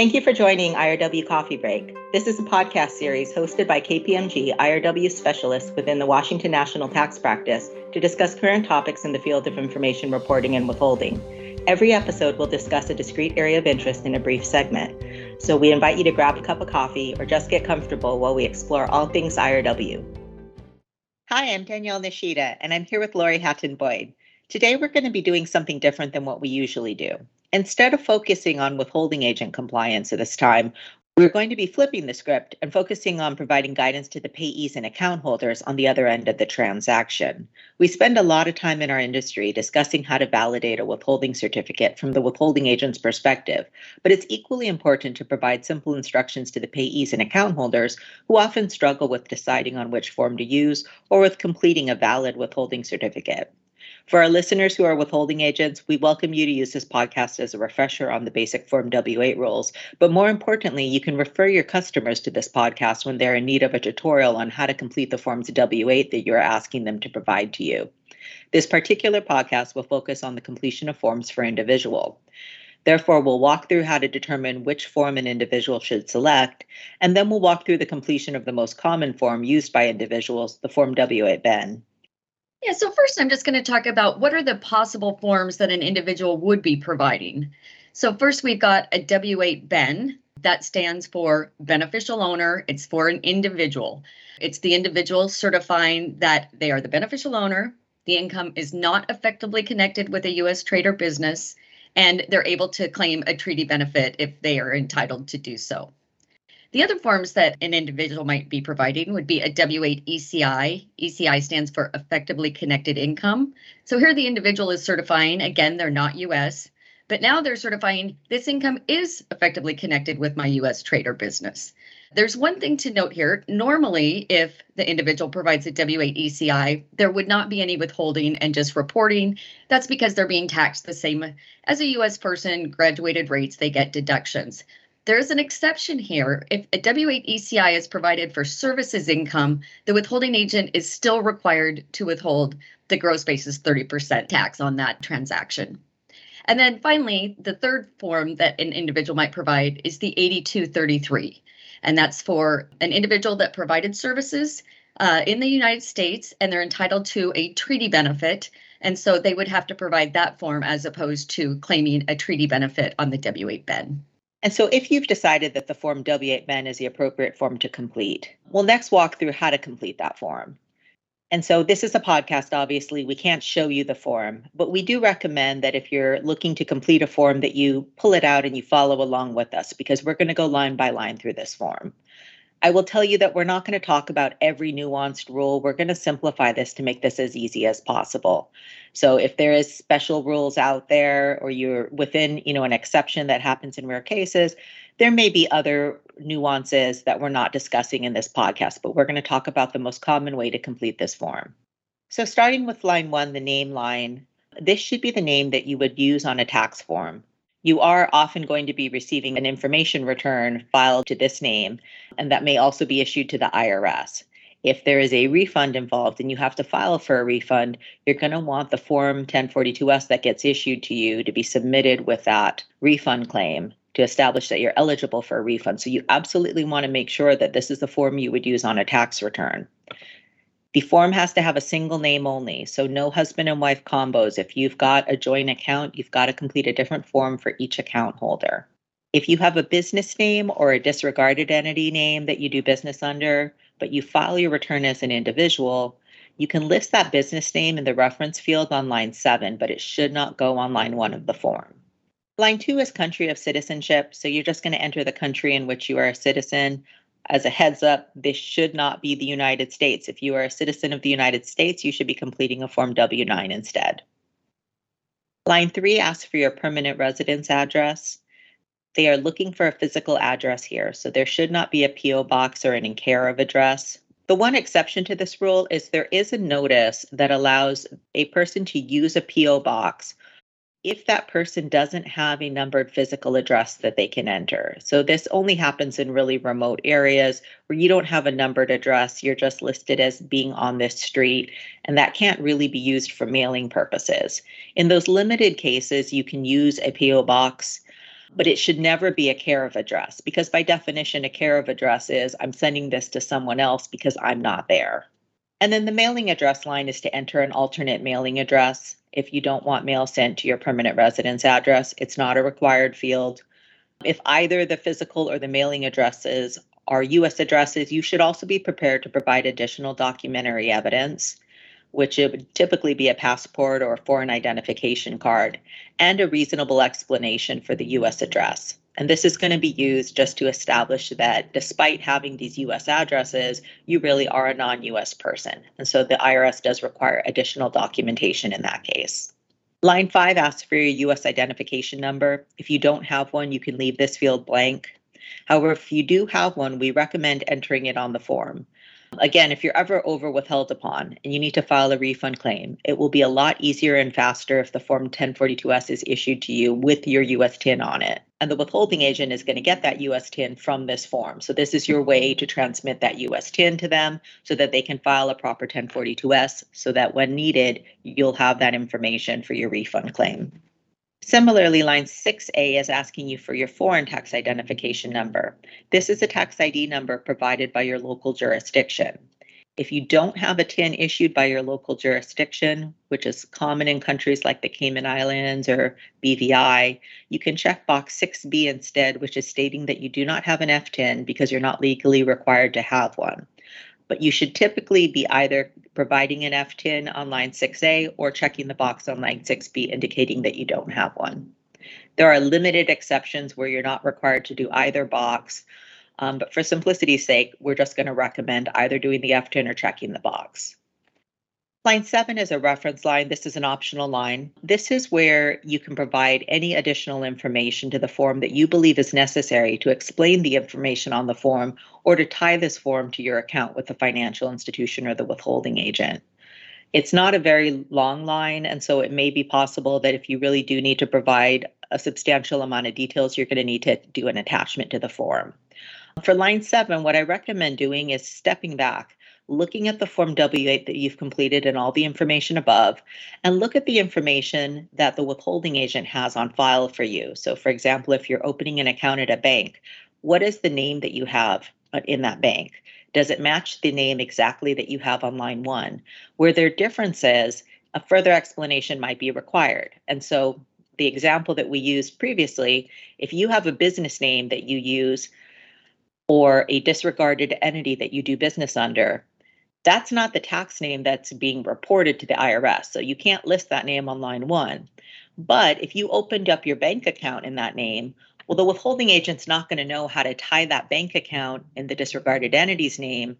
Thank you for joining IRW Coffee Break. This is a podcast series hosted by KPMG IRW specialists within the Washington National Tax Practice to discuss current topics in the field of information reporting and withholding. Every episode will discuss a discrete area of interest in a brief segment. So we invite you to grab a cup of coffee or just get comfortable while we explore all things IRW. Hi, I'm Danielle Nishida, and I'm here with Laurie Hatten-Boyd. Today, we're going to be doing something different than what we usually do. Instead of focusing on withholding agent compliance at this time, we're going to be flipping the script and focusing on providing guidance to the payees and account holders on the other end of the transaction. We spend a lot of time in our industry discussing how to validate a withholding certificate from the withholding agent's perspective, but it's equally important to provide simple instructions to the payees and account holders who often struggle with deciding on which form to use or with completing a valid withholding certificate. For our listeners who are withholding agents, we welcome you to use this podcast as a refresher on the basic Form W 8 rules. But more importantly, you can refer your customers to this podcast when they're in need of a tutorial on how to complete the Forms W 8 that you're asking them to provide to you. This particular podcast will focus on the completion of forms for individual. Therefore, we'll walk through how to determine which form an individual should select, and then we'll walk through the completion of the most common form used by individuals, the Form W8 Ben. Yeah, so first I'm just going to talk about what are the possible forms that an individual would be providing. So first we've got a W8 BEN that stands for beneficial owner. It's for an individual. It's the individual certifying that they are the beneficial owner, the income is not effectively connected with a US trade or business, and they're able to claim a treaty benefit if they are entitled to do so. The other forms that an individual might be providing would be a W8 ECI. ECI stands for Effectively Connected Income. So here the individual is certifying, again, they're not US, but now they're certifying this income is effectively connected with my US trade or business. There's one thing to note here. Normally, if the individual provides a W8 ECI, there would not be any withholding and just reporting. That's because they're being taxed the same as a US person, graduated rates, they get deductions. There's an exception here. If a W8 ECI is provided for services income, the withholding agent is still required to withhold the gross basis 30% tax on that transaction. And then finally, the third form that an individual might provide is the 8233. And that's for an individual that provided services uh, in the United States and they're entitled to a treaty benefit. And so they would have to provide that form as opposed to claiming a treaty benefit on the W8 BEN. And so if you've decided that the Form W8 Ben is the appropriate form to complete, we'll next walk through how to complete that form. And so this is a podcast, obviously, we can't show you the form, but we do recommend that if you're looking to complete a form that you pull it out and you follow along with us because we're going to go line by line through this form. I will tell you that we're not going to talk about every nuanced rule. We're going to simplify this to make this as easy as possible. So if there is special rules out there or you're within, you know, an exception that happens in rare cases, there may be other nuances that we're not discussing in this podcast, but we're going to talk about the most common way to complete this form. So starting with line 1, the name line, this should be the name that you would use on a tax form you are often going to be receiving an information return filed to this name, and that may also be issued to the IRS. If there is a refund involved and you have to file for a refund, you're going to want the Form 1042S that gets issued to you to be submitted with that refund claim to establish that you're eligible for a refund. So you absolutely want to make sure that this is the form you would use on a tax return. The form has to have a single name only, so no husband and wife combos. If you've got a joint account, you've got to complete a different form for each account holder. If you have a business name or a disregarded entity name that you do business under, but you file your return as an individual, you can list that business name in the reference field on line seven, but it should not go on line one of the form. Line two is country of citizenship, so you're just going to enter the country in which you are a citizen as a heads up, this should not be the United States. If you are a citizen of the United States, you should be completing a Form W 9 instead. Line 3 asks for your permanent residence address. They are looking for a physical address here, so there should not be a P.O. box or an in care of address. The one exception to this rule is there is a notice that allows a person to use a P.O. box if that person doesn't have a numbered physical address that they can enter. So this only happens in really remote areas where you don't have a numbered address, you're just listed as being on this street, and that can't really be used for mailing purposes. In those limited cases, you can use a PO box. but it should never be a care of address because by definition, a care of address is I'm sending this to someone else because I'm not there. And then the mailing address line is to enter an alternate mailing address. If you don't want mail sent to your permanent residence address, it's not a required field. If either the physical or the mailing addresses are US addresses, you should also be prepared to provide additional documentary evidence, which would typically be a passport or foreign identification card, and a reasonable explanation for the US address. And this is going to be used just to establish that despite having these US addresses, you really are a non US person. And so the IRS does require additional documentation in that case. Line five asks for your US identification number. If you don't have one, you can leave this field blank. However, if you do have one, we recommend entering it on the form. Again, if you're ever over withheld upon and you need to file a refund claim, it will be a lot easier and faster if the Form 1042S is issued to you with your US TIN on it. And the withholding agent is going to get that US TIN from this form. So, this is your way to transmit that US TIN to them so that they can file a proper 1042S so that when needed, you'll have that information for your refund claim. Similarly, line 6A is asking you for your foreign tax identification number. This is a tax ID number provided by your local jurisdiction. If you don't have a TIN issued by your local jurisdiction, which is common in countries like the Cayman Islands or BVI, you can check box 6B instead, which is stating that you do not have an FTIN because you're not legally required to have one but you should typically be either providing an FTIN on line 6A or checking the box on line 6B indicating that you don't have one. There are limited exceptions where you're not required to do either box, um, but for simplicity's sake, we're just going to recommend either doing the FTIN or checking the box. Line seven is a reference line. This is an optional line. This is where you can provide any additional information to the form that you believe is necessary to explain the information on the form or to tie this form to your account with the financial institution or the withholding agent. It's not a very long line, and so it may be possible that if you really do need to provide a substantial amount of details, you're going to need to do an attachment to the form. For line seven, what I recommend doing is stepping back looking at the Form W8 that you've completed and all the information above, and look at the information that the withholding agent has on file for you. So, for example, if you're opening an account at a bank, what is the name that you have in that bank? Does it match the name exactly that you have on line one? Where there are differences, a further explanation might be required. And so, the example that we used previously, if you have a business name that you use or a disregarded entity that you do business under, that's not the tax name that's being reported to the IRS. So you can't list that name on line one. But if you opened up your bank account in that name, well, the withholding agent's not going to know how to tie that bank account in the disregarded entity's name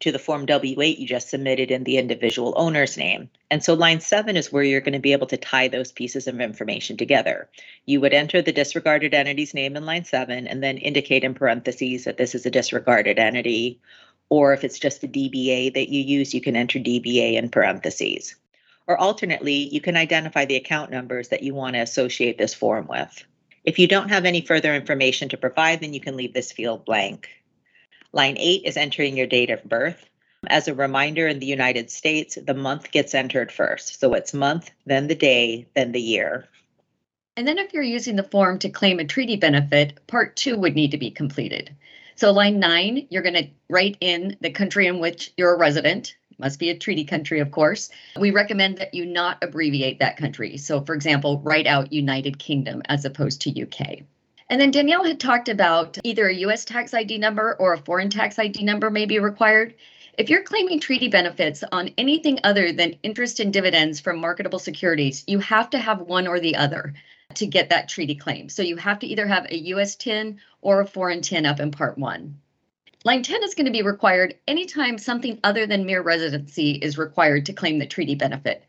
to the Form W8 you just submitted in the individual owner's name. And so line seven is where you're going to be able to tie those pieces of information together. You would enter the disregarded entity's name in line seven and then indicate in parentheses that this is a disregarded entity or if it's just a DBA that you use, you can enter DBA in parentheses. Or alternately, you can identify the account numbers that you want to associate this form with. If you don't have any further information to provide, then you can leave this field blank. Line 8 is entering your date of birth. As a reminder, in the United States, the month gets entered first. So it's month, then the day, then the year. And then if you're using the form to claim a treaty benefit, part two would need to be completed. So line nine, you're going to write in the country in which you're a resident. Must be a treaty country, of course. We recommend that you not abbreviate that country. So, for example, write out United Kingdom as opposed to UK. And then Danielle had talked about either a US tax ID number or a foreign tax ID number may be required. If you're claiming treaty benefits on anything other than interest and dividends from marketable securities, you have to have one or the other to get that treaty claim. So you have to either have a US TIN or a foreign TIN up in part one. Line 10 is going to be required anytime something other than mere residency is required to claim the treaty benefit.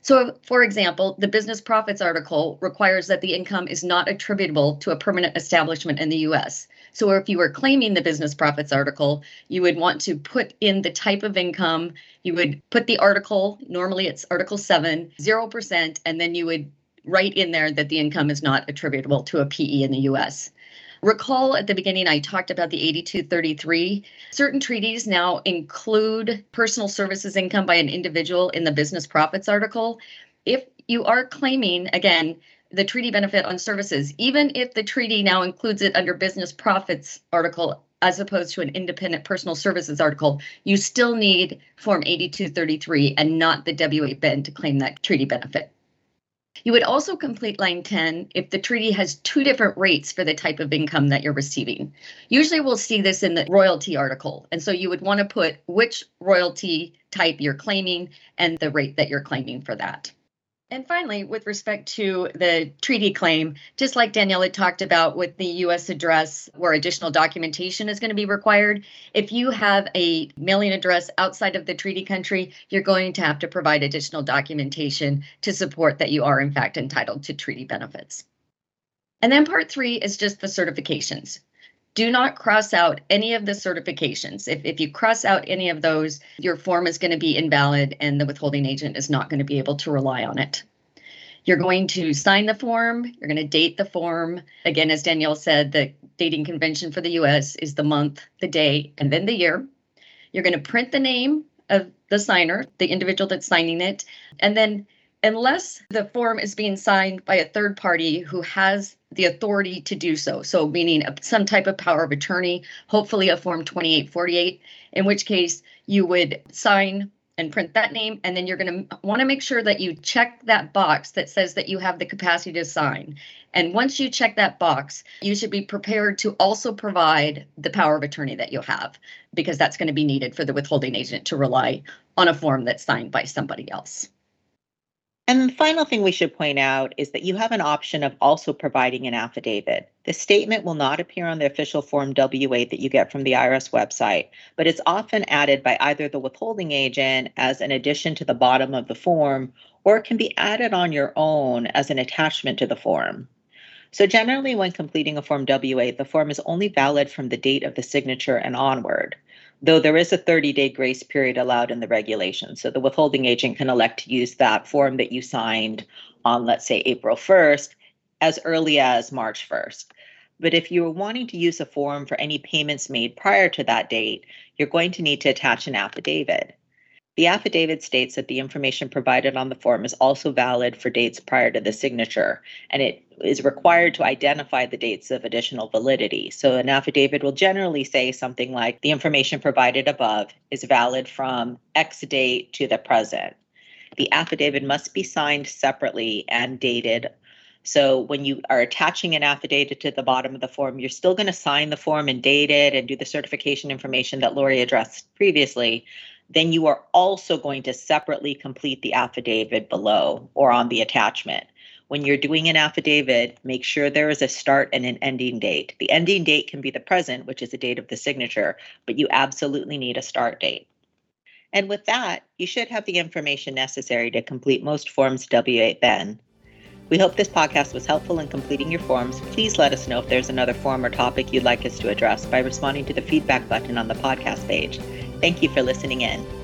So, for example, the business profits article requires that the income is not attributable to a permanent establishment in the US. So, if you were claiming the business profits article, you would want to put in the type of income, you would put the article, normally it's Article 7, 0%, and then you would write in there that the income is not attributable to a PE in the US. Recall at the beginning, I talked about the 8233. Certain treaties now include personal services income by an individual in the business profits article. If you are claiming, again, the treaty benefit on services, even if the treaty now includes it under business profits article as opposed to an independent personal services article, you still need Form 8233 and not the W8 Ben to claim that treaty benefit. You would also complete line 10 if the treaty has two different rates for the type of income that you're receiving. Usually we'll see this in the royalty article. And so you would want to put which royalty type you're claiming and the rate that you're claiming for that. And finally, with respect to the treaty claim, just like Danielle had talked about with the US address where additional documentation is going to be required, if you have a mailing address outside of the treaty country, you're going to have to provide additional documentation to support that you are in fact entitled to treaty benefits. And then part three is just the certifications. Do not cross out any of the certifications. If, if you cross out any of those, your form is going to be invalid and the withholding agent is not going to be able to rely on it. You're going to sign the form, you're going to date the form. Again, as Danielle said, the dating convention for the US is the month, the day, and then the year. You're going to print the name of the signer, the individual that's signing it, and then unless the form is being signed by a third party who has the authority to do so. So, meaning some type of power of attorney, hopefully a Form 2848, in which case you would sign and print that name. And then you're going to want to make sure that you check that box that says that you have the capacity to sign. And once you check that box, you should be prepared to also provide the power of attorney that you'll have, because that's going to be needed for the withholding agent to rely on a form that's signed by somebody else. And the final thing we should point out is that you have an option of also providing an affidavit. The statement will not appear on the official Form W8 that you get from the IRS website, but it's often added by either the withholding agent as an addition to the bottom of the form, or it can be added on your own as an attachment to the form. So generally when completing a Form W8, the form is only valid from the date of the signature and onward though there is a 30 day grace period allowed in the regulation. So the withholding agent can elect to use that form that you signed on, let's say, April 1st as early as March 1st. But if you're wanting to use a form for any payments made prior to that date, you're going to need to attach an affidavit. The affidavit states that the information provided on the form is also valid for dates prior to the signature, and it is required to identify the dates of additional validity. So, an affidavit will generally say something like the information provided above is valid from X date to the present. The affidavit must be signed separately and dated. So, when you are attaching an affidavit to the bottom of the form, you're still going to sign the form and date it and do the certification information that Laurie addressed previously then you are also going to separately complete the affidavit below or on the attachment. When you're doing an affidavit, make sure there is a start and an ending date. The ending date can be the present, which is the date of the signature, but you absolutely need a start date. And with that, you should have the information necessary to complete most forms W8 Ben. We hope this podcast was helpful in completing your forms. Please let us know if there's another form or topic you'd like us to address by responding to the feedback button on the podcast page. Thank you for listening in.